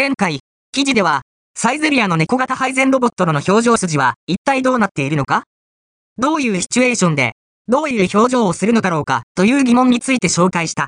前回、記事では、サイゼリアの猫型配膳ロボットの表情筋は一体どうなっているのか？どういうシチュエーションで、どういう表情をするのだろうか？という疑問について紹介した。